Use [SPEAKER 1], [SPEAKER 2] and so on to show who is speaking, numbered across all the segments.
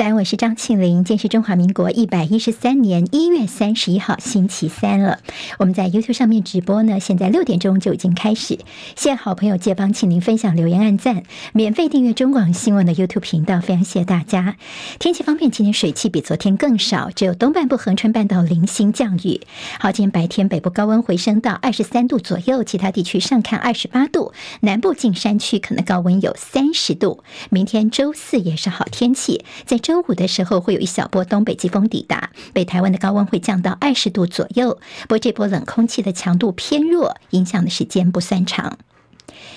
[SPEAKER 1] 在我是张庆玲。今天是中华民国一百一十三年一月三十一号，星期三了。我们在 YouTube 上面直播呢，现在六点钟就已经开始。谢谢好朋友借帮庆玲分享、留言、按赞，免费订阅中广新闻的 YouTube 频道，非常谢谢大家。天气方面，今天水汽比昨天更少，只有东半部恒川半岛零星降雨。好，今天白天北部高温回升到二十三度左右，其他地区上看二十八度，南部近山区可能高温有三十度。明天周四也是好天气，在周五的时候会有一小波东北季风抵达，北台湾的高温会降到二十度左右。不过这波冷空气的强度偏弱，影响的时间不算长。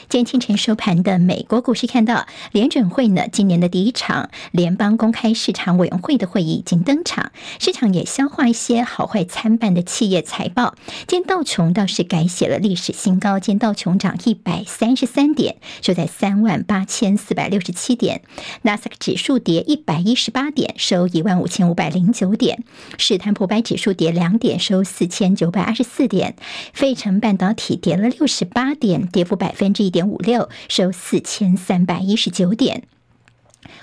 [SPEAKER 1] 今天清晨收盘的美国股市，看到联准会呢，今年的第一场联邦公开市场委员会的会议已经登场，市场也消化一些好坏参半的企业财报。今天道琼倒是改写了历史新高，今天道琼涨一百三十三点，收在三万八千四百六十七点。纳斯克指数跌一百一十八点，收一万五千五百零九点。史坦普白指数跌两点，收四千九百二十四点。费城半导体跌了六十八点，跌幅百分分之一点。五六收四千三百一十九点。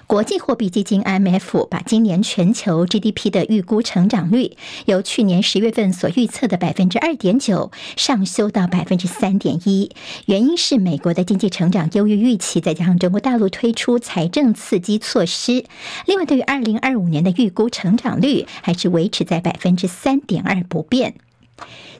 [SPEAKER 1] 国际货币基金 IMF 把今年全球 GDP 的预估成长率由去年十月份所预测的百分之二点九上修到百分之三点一，原因是美国的经济成长优于预期，再加上中国大陆推出财政刺激措施。另外，对于二零二五年的预估成长率还是维持在百分之三点二不变。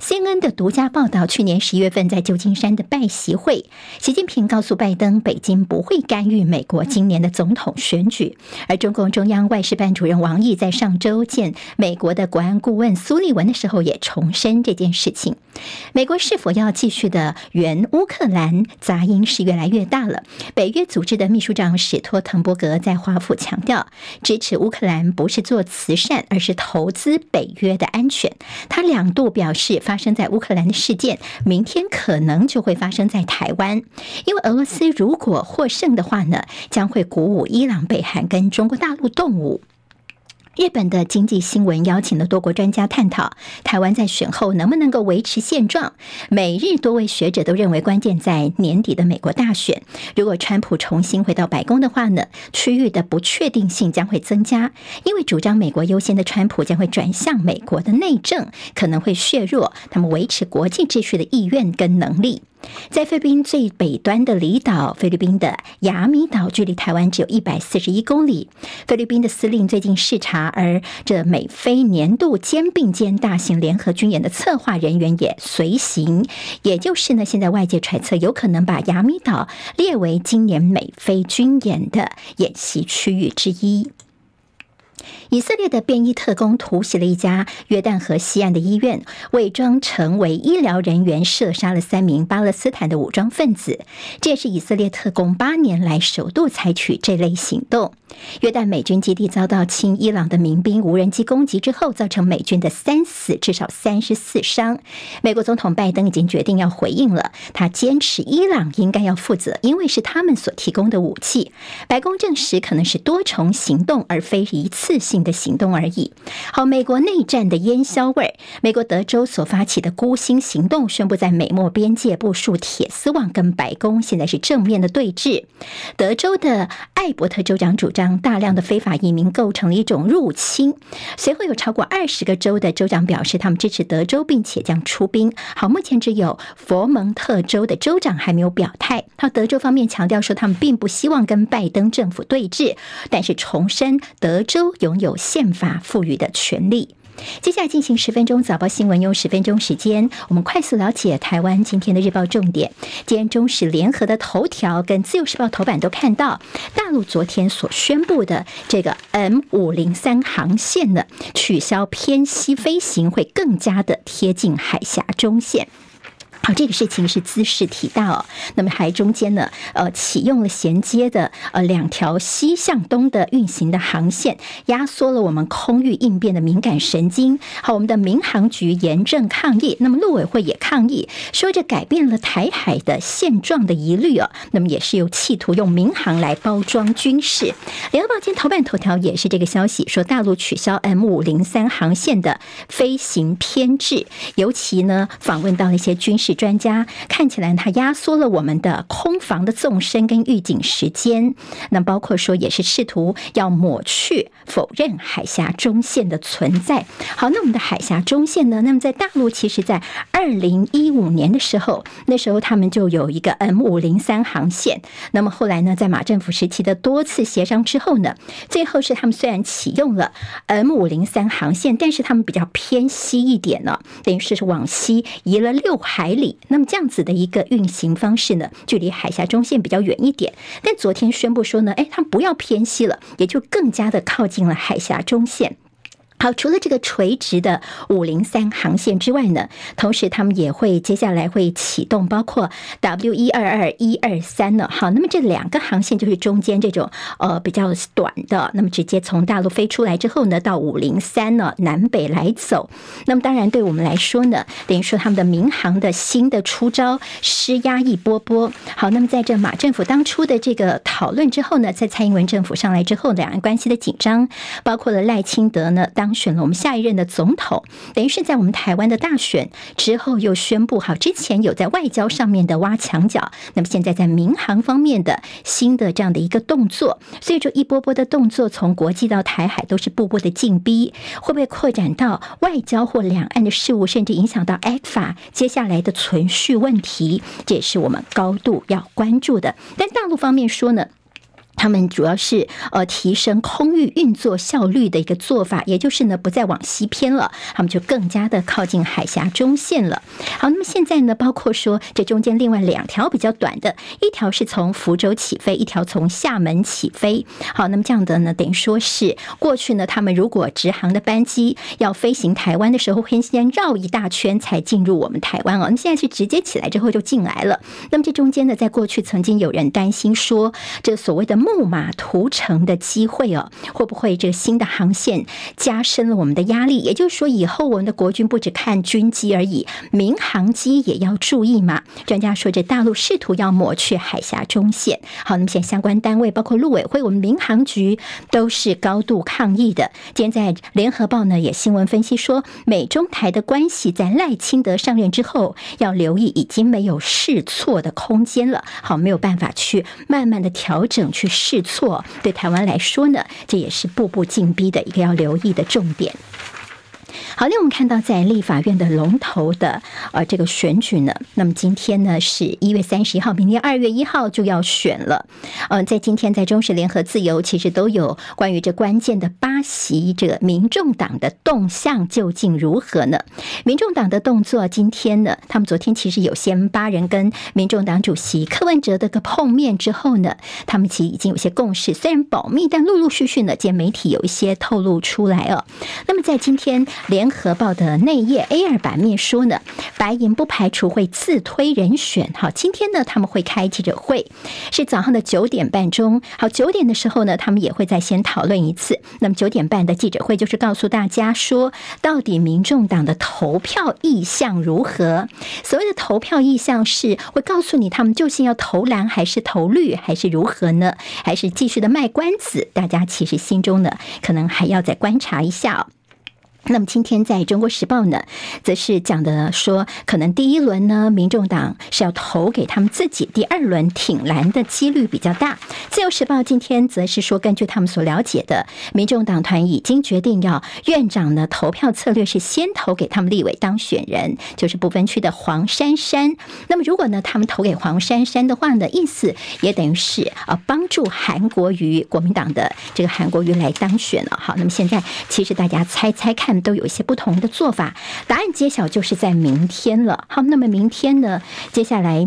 [SPEAKER 1] CNN 的独家报道，去年十一月份在旧金山的拜习会，习近平告诉拜登，北京不会干预美国今年的总统选举。而中共中央外事办主任王毅在上周见美国的国安顾问苏利文的时候，也重申这件事情。美国是否要继续的援乌克兰，杂音是越来越大了。北约组织的秘书长史托滕伯格在华府强调，支持乌克兰不是做慈善，而是投资北约的安全。他两度表示。发生在乌克兰的事件，明天可能就会发生在台湾，因为俄罗斯如果获胜的话呢，将会鼓舞伊朗、北韩跟中国大陆动武。日本的经济新闻邀请了多国专家探讨台湾在选后能不能够维持现状。美日多位学者都认为关键在年底的美国大选。如果川普重新回到白宫的话呢，区域的不确定性将会增加，因为主张美国优先的川普将会转向美国的内政，可能会削弱他们维持国际秩序的意愿跟能力。在菲律宾最北端的离岛，菲律宾的雅米岛距离台湾只有一百四十一公里。菲律宾的司令最近视察，而这美菲年度肩并肩大型联合军演的策划人员也随行。也就是呢，现在外界揣测，有可能把雅米岛列为今年美菲军演的演习区域之一。以色列的便衣特工突袭了一家约旦河西岸的医院，伪装成为医疗人员，射杀了三名巴勒斯坦的武装分子。这也是以色列特工八年来首度采取这类行动。约旦美军基地遭到亲伊朗的民兵无人机攻击之后，造成美军的三死，至少三十四伤。美国总统拜登已经决定要回应了，他坚持伊朗应该要负责，因为是他们所提供的武器。白宫证实可能是多重行动，而非一次性的行动而已。好，美国内战的烟硝味，美国德州所发起的孤星行动，宣布在美墨边界部署铁丝网，跟白宫现在是正面的对峙。德州的艾伯特州长主张。大量的非法移民构成了一种入侵。随后有超过二十个州的州长表示，他们支持德州，并且将出兵。好，目前只有佛蒙特州的州长还没有表态。好，德州方面强调说，他们并不希望跟拜登政府对峙，但是重申德州拥有宪法赋予的权利。接下来进行十分钟早报新闻，用十分钟时间，我们快速了解台湾今天的日报重点。今天中时联合的头条跟自由时报头版都看到，大陆昨天所宣布的这个 M 五零三航线呢，取消偏西飞行，会更加的贴近海峡中线。这个事情是兹事体大哦。那么还中间呢，呃，启用了衔接的呃两条西向东的运行的航线，压缩了我们空域应变的敏感神经。好，我们的民航局严正抗议，那么陆委会也抗议，说这改变了台海的现状的疑虑哦。那么也是有企图用民航来包装军事。联合报今天头版头条也是这个消息，说大陆取消 M 五零三航线的飞行偏置，尤其呢访问到那些军事。专家，看起来它压缩了我们的空防的纵深跟预警时间。那包括说也是试图要抹去、否认海峡中线的存在。好，那我们的海峡中线呢？那么在大陆，其实在二零一五年的时候，那时候他们就有一个 M 五零三航线。那么后来呢，在马政府时期的多次协商之后呢，最后是他们虽然启用了 M 五零三航线，但是他们比较偏西一点呢，等于是是往西移了六海那么这样子的一个运行方式呢，距离海峡中线比较远一点。但昨天宣布说呢，哎，它不要偏西了，也就更加的靠近了海峡中线。好，除了这个垂直的五零三航线之外呢，同时他们也会接下来会启动包括 W 一二二一二三呢。好，那么这两个航线就是中间这种呃比较短的，那么直接从大陆飞出来之后呢，到五零三呢南北来走。那么当然对我们来说呢，等于说他们的民航的新的出招施压一波波。好，那么在这马政府当初的这个讨论之后呢，在蔡英文政府上来之后，两岸关系的紧张，包括了赖清德呢当。选了我们下一任的总统，等于是在我们台湾的大选之后又宣布，好，之前有在外交上面的挖墙脚，那么现在在民航方面的新的这样的一个动作，所以说一波波的动作从国际到台海都是步步的进逼，会不会扩展到外交或两岸的事务，甚至影响到 ECFA 接下来的存续问题，这也是我们高度要关注的。但大陆方面说呢？他们主要是呃提升空域运作效率的一个做法，也就是呢不再往西偏了，他们就更加的靠近海峡中线了。好，那么现在呢，包括说这中间另外两条比较短的，一条是从福州起飞，一条从厦门起飞。好，那么这样的呢，等于说是过去呢，他们如果直航的班机要飞行台湾的时候，会先绕一大圈才进入我们台湾哦。那现在是直接起来之后就进来了。那么这中间呢，在过去曾经有人担心说，这所谓的木马屠城的机会哦，会不会这个新的航线加深了我们的压力？也就是说，以后我们的国军不只看军机而已，民航机也要注意嘛。专家说，这大陆试图要抹去海峡中线。好，那么现在相关单位，包括陆委会、我们民航局，都是高度抗议的。今天在联合报呢，也新闻分析说，美中台的关系在赖清德上任之后，要留意已经没有试错的空间了。好，没有办法去慢慢的调整去。试错对台湾来说呢，这也是步步紧逼的一个要留意的重点。好，那我们看到在立法院的龙头的呃这个选举呢，那么今天呢是一月三十一号，明天二月一号就要选了。呃，在今天在中时联合自由其实都有关于这关键的八席，这个民众党的动向究竟如何呢？民众党的动作今天呢，他们昨天其实有先八人跟民众党主席柯文哲的个碰面之后呢，他们其实已经有些共识，虽然保密，但陆陆续续呢，见媒体有一些透露出来哦。那么在今天。联合报的内页 A 二版面说呢，白银不排除会自推人选。好，今天呢他们会开记者会，是早上的九点半钟。好，九点的时候呢，他们也会再先讨论一次。那么九点半的记者会就是告诉大家说，到底民众党的投票意向如何？所谓的投票意向是会告诉你他们究竟要投蓝还是投绿还是如何呢？还是继续的卖关子？大家其实心中呢可能还要再观察一下。那么今天在中国时报呢，则是讲的说，可能第一轮呢，民众党是要投给他们自己；第二轮挺蓝的几率比较大。自由时报今天则是说，根据他们所了解的，民众党团已经决定要院长呢投票策略是先投给他们立委当选人，就是不分区的黄珊珊。那么如果呢他们投给黄珊珊的话呢，意思也等于是啊帮助韩国瑜国民党的这个韩国瑜来当选了。好，那么现在其实大家猜猜看。都有一些不同的做法，答案揭晓就是在明天了。好，那么明天呢，接下来。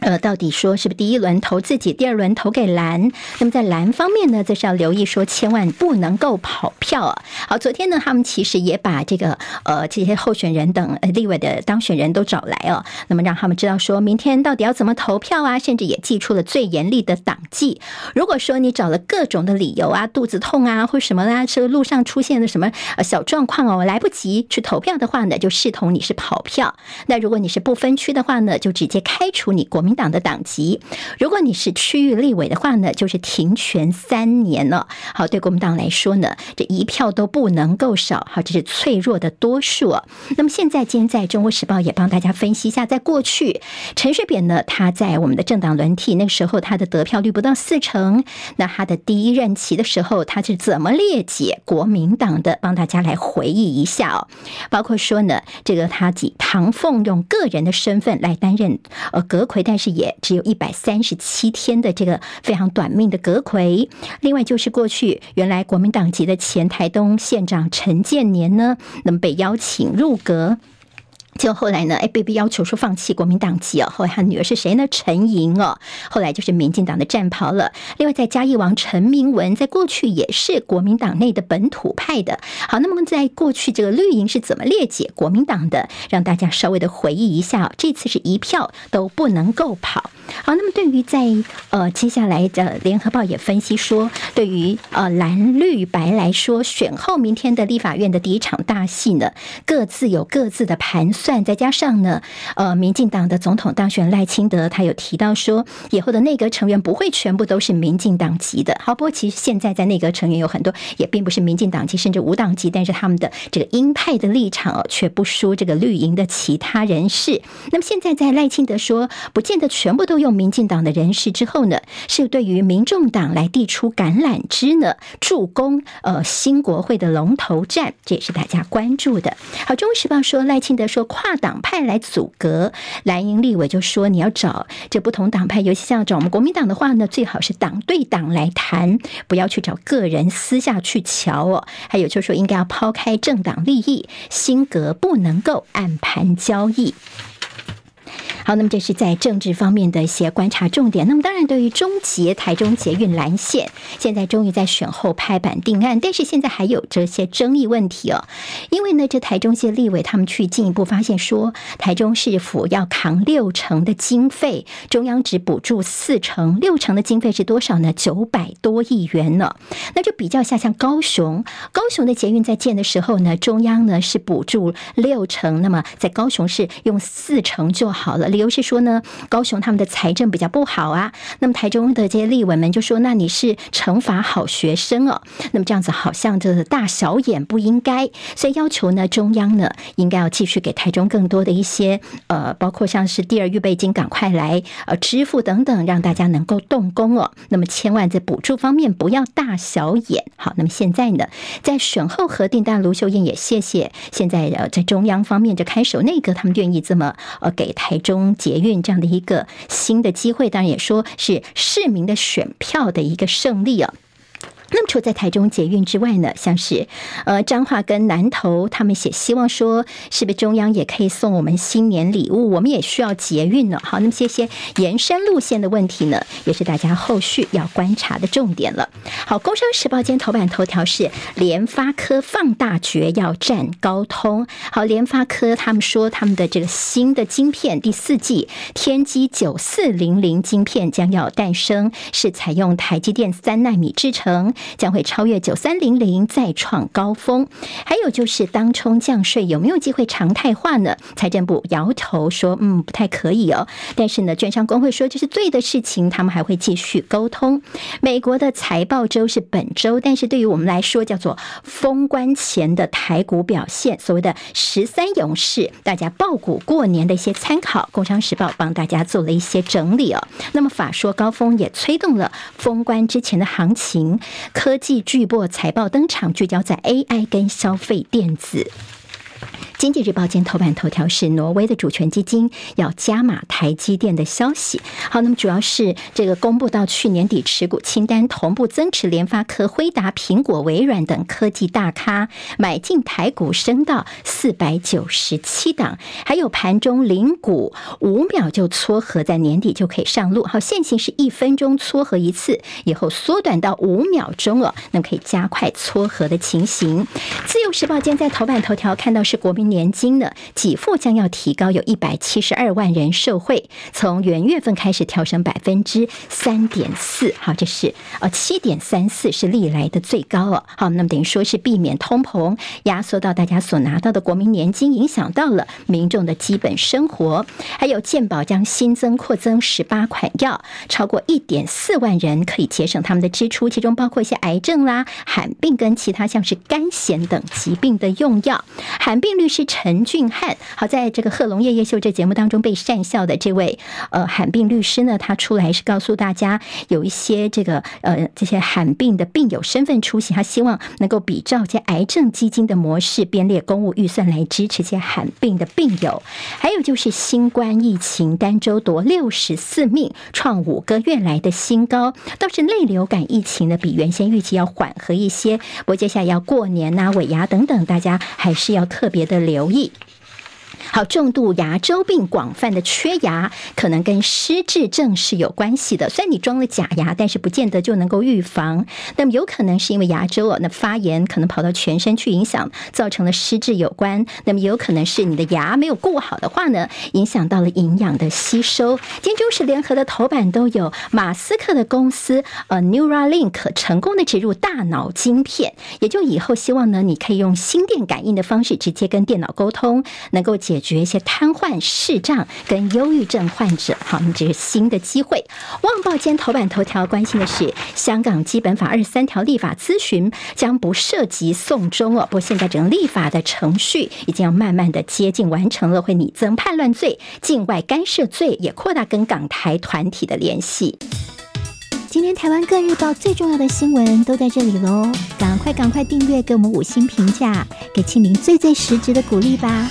[SPEAKER 1] 呃，到底说是不是第一轮投自己，第二轮投给蓝？那么在蓝方面呢，则是要留意说，千万不能够跑票啊。好，昨天呢，他们其实也把这个呃这些候选人等立委的当选人都找来哦，那么让他们知道说明天到底要怎么投票啊，甚至也寄出了最严厉的党纪。如果说你找了各种的理由啊，肚子痛啊，或什么啦，这个路上出现了什么呃小状况哦，来不及去投票的话呢，就视同你是跑票。那如果你是不分区的话呢，就直接开除你国。民党的党籍。如果你是区域立委的话呢，就是停权三年了。好，对国民党来说呢，这一票都不能够少。好，这是脆弱的多数。那么现在，今天在《中国时报》也帮大家分析一下，在过去陈水扁呢，他在我们的政党轮替那个时候，他的得票率不到四成。那他的第一任期的时候，他是怎么列解国民党的？帮大家来回忆一下哦。包括说呢，这个他以唐凤用个人的身份来担任呃阁揆，但是也只有一百三十七天的这个非常短命的阁魁。另外就是过去原来国民党籍的前台东县长陈建年呢，能被邀请入阁。就后来呢，哎，被被要求说放弃国民党籍哦。后来他女儿是谁呢？陈莹哦。后来就是民进党的战袍了。另外，在嘉义王陈明文，在过去也是国民党内的本土派的。好，那么在过去这个绿营是怎么列解国民党的？让大家稍微的回忆一下。这次是一票都不能够跑。好，那么对于在呃接下来的联合报也分析说，对于呃蓝绿白来说，选后明天的立法院的第一场大戏呢，各自有各自的盘算。算再加上呢，呃，民进党的总统当选赖清德，他有提到说，以后的内阁成员不会全部都是民进党籍的。好，不过其实现在在内阁成员有很多也并不是民进党籍，甚至无党籍，但是他们的这个鹰派的立场哦，却不输这个绿营的其他人士。那么现在在赖清德说，不见得全部都用民进党的人士之后呢，是对于民众党来递出橄榄枝呢，助攻呃新国会的龙头战，这也是大家关注的。好，《中国时报》说赖清德说。跨党派来阻隔，蓝营立委就说：“你要找这不同党派，尤其像找我们国民党的话呢，最好是党对党来谈，不要去找个人私下去瞧哦。还有就是说，应该要抛开政党利益，新阁不能够暗盘交易。”好，那么这是在政治方面的一些观察重点。那么当然，对于中捷台中捷运蓝线，现在终于在选后拍板定案，但是现在还有这些争议问题哦。因为呢，这台中县立委他们去进一步发现说，台中市府要扛六成的经费，中央只补助四成，六成的经费是多少呢？九百多亿元呢。那就比较下像高雄，高雄的捷运在建的时候呢，中央呢是补助六成，那么在高雄市用四成就好了。理由是说呢，高雄他们的财政比较不好啊。那么台中的这些立委们就说，那你是惩罚好学生哦。那么这样子好像这大小眼不应该，所以要求呢中央呢应该要继续给台中更多的一些呃，包括像是第二预备金赶快来呃支付等等，让大家能够动工哦。那么千万在补助方面不要大小眼。好，那么现在呢，在选后核定，但卢秀燕也谢谢现在呃在中央方面就开手那个他们愿意这么呃给台中。捷运这样的一个新的机会，当然也说是市民的选票的一个胜利啊。那么除在台中捷运之外呢，像是呃彰化跟南投，他们也希望说，是不是中央也可以送我们新年礼物？我们也需要捷运呢。好，那么这些延伸路线的问题呢，也是大家后续要观察的重点了。好，工商时报今天头版头条是联发科放大决要战高通。好，联发科他们说他们的这个新的晶片第四季天玑九四零零晶片将要诞生，是采用台积电三奈米制成。将会超越九三零零，再创高峰。还有就是当冲降税有没有机会常态化呢？财政部摇头说，嗯，不太可以哦。但是呢，券商工会说这是对的事情，他们还会继续沟通。美国的财报周是本周，但是对于我们来说叫做封关前的台股表现，所谓的十三勇士，大家报股过年的一些参考。工商时报帮大家做了一些整理哦。那么法说高峰也催动了封关之前的行情。科技巨擘财报登场，聚焦在 AI 跟消费电子。经济日报今天头版头条是挪威的主权基金要加码台积电的消息。好，那么主要是这个公布到去年底持股清单，同步增持联发科、辉达、苹果、微软等科技大咖，买进台股升到四百九十七档。还有盘中零股五秒就撮合，在年底就可以上路。好，现行是一分钟撮合一次，以后缩短到五秒钟哦，那么可以加快撮合的情形。自由时报今天在头版头条看到是。国民年金呢，给付将要提高，有一百七十二万人受惠，从元月份开始调升百分之三点四，好，这是呃七点三四是历来的最高哦。好，那么等于说是避免通膨压缩到大家所拿到的国民年金，影响到了民众的基本生活。还有健保将新增扩增十八款药，超过一点四万人可以节省他们的支出，其中包括一些癌症啦、罕病跟其他像是肝痫等疾病的用药。罕病律师陈俊汉，好，在这个贺龙夜夜秀这节目当中被讪笑的这位呃罕病律师呢，他出来是告诉大家有一些这个呃这些罕病的病友身份出席，他希望能够比照这癌症基金的模式编列公务预算来支持这些罕病的病友。还有就是新冠疫情，单周夺六十四命，创五个月来的新高。倒是类流感疫情呢，比原先预期要缓和一些。不过接下来要过年呐、尾牙等等，大家还是要特别的留意。好，重度牙周病广泛的缺牙，可能跟失智症是有关系的。虽然你装了假牙，但是不见得就能够预防。那么有可能是因为牙周啊，那发炎可能跑到全身去影响，造成了失智有关。那么也有可能是你的牙没有顾好的话呢，影响到了营养的吸收。今天中时联合的头版都有马斯克的公司呃 Neuralink 成功的植入大脑晶片，也就以后希望呢，你可以用心电感应的方式直接跟电脑沟通，能够。解决一些瘫痪、视障跟忧郁症患者，好，那么这是新的机会。《旺报》今天头版头条关心的是香港基本法二十三条立法咨询将不涉及送终哦，不过现在整个立法的程序已经要慢慢的接近完成了，会拟增叛乱罪、境外干涉罪，也扩大跟港台团体的联系。今天台湾各日报最重要的新闻都在这里喽，赶快赶快订阅，给我们五星评价，给庆明最最实质的鼓励吧。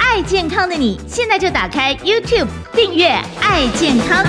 [SPEAKER 2] 爱健康的你，现在就打开 YouTube 订阅“爱健康”。